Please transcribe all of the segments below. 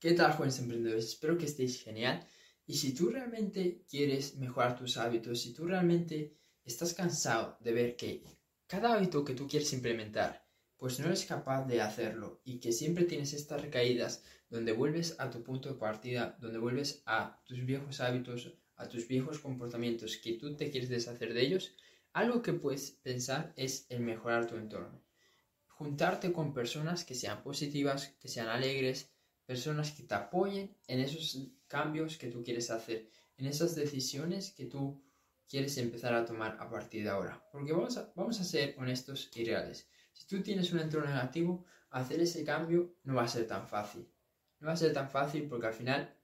¿Qué tal, jóvenes emprendedores? Espero que estéis genial. Y si tú realmente quieres mejorar tus hábitos, si tú realmente estás cansado de ver que cada hábito que tú quieres implementar, pues no eres capaz de hacerlo y que siempre tienes estas recaídas donde vuelves a tu punto de partida, donde vuelves a tus viejos hábitos, a tus viejos comportamientos que tú te quieres deshacer de ellos, algo que puedes pensar es el mejorar tu entorno. Juntarte con personas que sean positivas, que sean alegres, personas que te apoyen en esos cambios que tú quieres hacer, en esas decisiones que tú quieres empezar a tomar a partir de ahora. Porque vamos a, vamos a ser honestos y reales. Si tú tienes un entorno negativo, hacer ese cambio no va a ser tan fácil. No va a ser tan fácil porque al final,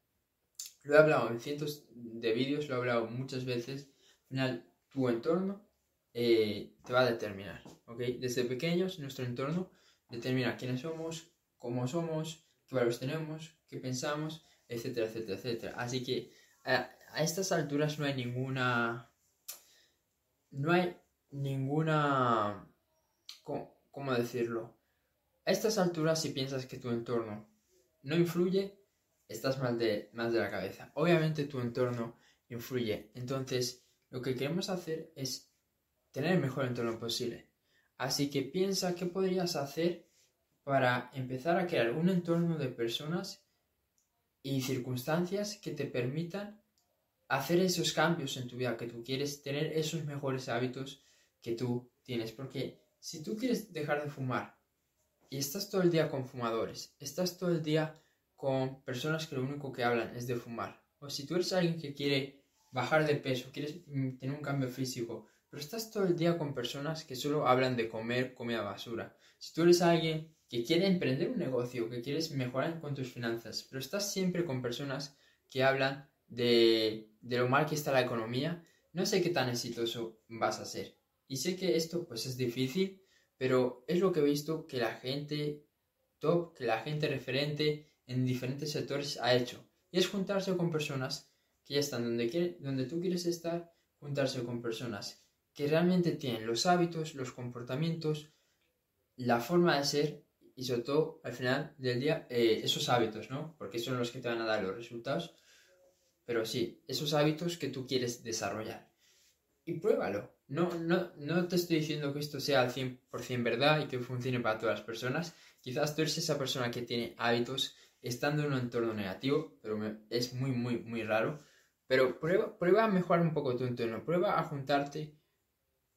lo he hablado en cientos de vídeos, lo he hablado muchas veces, al final tu entorno eh, te va a determinar, ¿ok? Desde pequeños nuestro entorno determina quiénes somos, cómo somos, qué valores tenemos, qué pensamos, etcétera, etcétera, etcétera. Así que a, estas alturas no hay ninguna... No hay ninguna... ¿Cómo, ¿Cómo decirlo? A estas alturas si piensas que tu entorno no influye, estás mal de, mal de la cabeza. Obviamente tu entorno influye. Entonces, lo que queremos hacer es tener el mejor entorno posible. Así que piensa qué podrías hacer para empezar a crear un entorno de personas y circunstancias que te permitan hacer esos cambios en tu vida que tú quieres, tener esos mejores hábitos que tú tienes. Porque si tú quieres dejar de fumar y estás todo el día con fumadores, estás todo el día con personas que lo único que hablan es de fumar, o si tú eres alguien que quiere bajar de peso, quieres mm, tener un cambio físico, pero estás todo el día con personas que solo hablan de comer comida basura. Si tú eres alguien que quiere emprender un negocio, que quieres mejorar con tus finanzas, pero estás siempre con personas que hablan de, de lo mal que está la economía, no sé qué tan exitoso vas a ser. Y sé que esto pues es difícil, pero es lo que he visto que la gente top, que la gente referente en diferentes sectores ha hecho. Y es juntarse con personas que ya están donde, donde tú quieres estar, juntarse con personas que realmente tienen los hábitos, los comportamientos, la forma de ser y sobre todo al final del día eh, esos hábitos, ¿no? Porque son los que te van a dar los resultados. Pero sí, esos hábitos que tú quieres desarrollar. Y pruébalo. No, no, no te estoy diciendo que esto sea al 100% verdad y que funcione para todas las personas. Quizás tú eres esa persona que tiene hábitos estando en un entorno negativo, pero es muy, muy, muy raro. Pero prueba, prueba a mejorar un poco tu entorno. Prueba a juntarte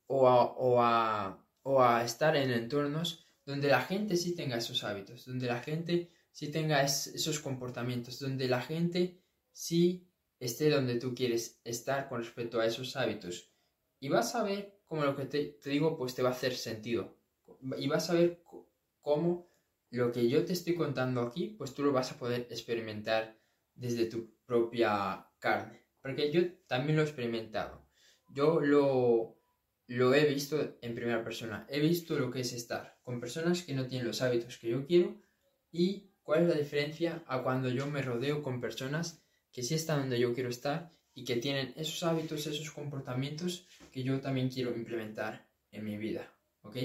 o a, o a, estar en entornos donde la gente sí tenga esos hábitos, donde la gente sí tenga esos comportamientos, donde la gente sí esté donde tú quieres estar con respecto a esos hábitos. Y vas a ver cómo lo que te, digo, pues te va a hacer sentido. Y vas a ver cómo lo que yo te estoy contando aquí, pues tú lo vas a poder experimentar desde tu propia carne. Porque yo también lo he experimentado. Yo lo, lo he visto en primera persona. He visto lo que es estar con personas que no tienen los hábitos que yo quiero y cuál es la diferencia a cuando yo me rodeo con personas que sí están donde yo quiero estar y que tienen esos hábitos, esos comportamientos que yo también quiero implementar en mi vida. ¿Ok?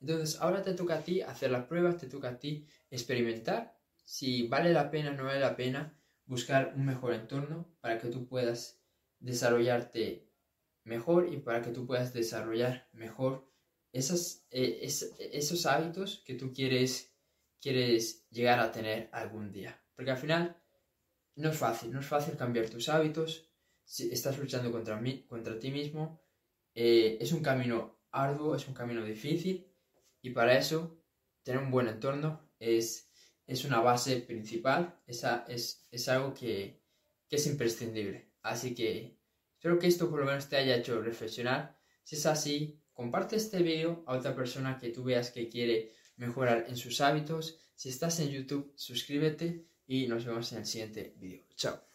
Entonces ahora te toca a ti hacer las pruebas, te toca a ti experimentar si vale la pena o no vale la pena buscar un mejor entorno para que tú puedas desarrollarte mejor y para que tú puedas desarrollar mejor esas, eh, esos hábitos que tú quieres, quieres llegar a tener algún día. Porque al final no es fácil, no es fácil cambiar tus hábitos, si estás luchando contra, mí, contra ti mismo, eh, es un camino arduo, es un camino difícil y para eso tener un buen entorno es, es una base principal, esa, es, es algo que, que es imprescindible. Así que Espero que esto por lo menos te haya hecho reflexionar. Si es así, comparte este vídeo a otra persona que tú veas que quiere mejorar en sus hábitos. Si estás en YouTube, suscríbete y nos vemos en el siguiente vídeo. Chao.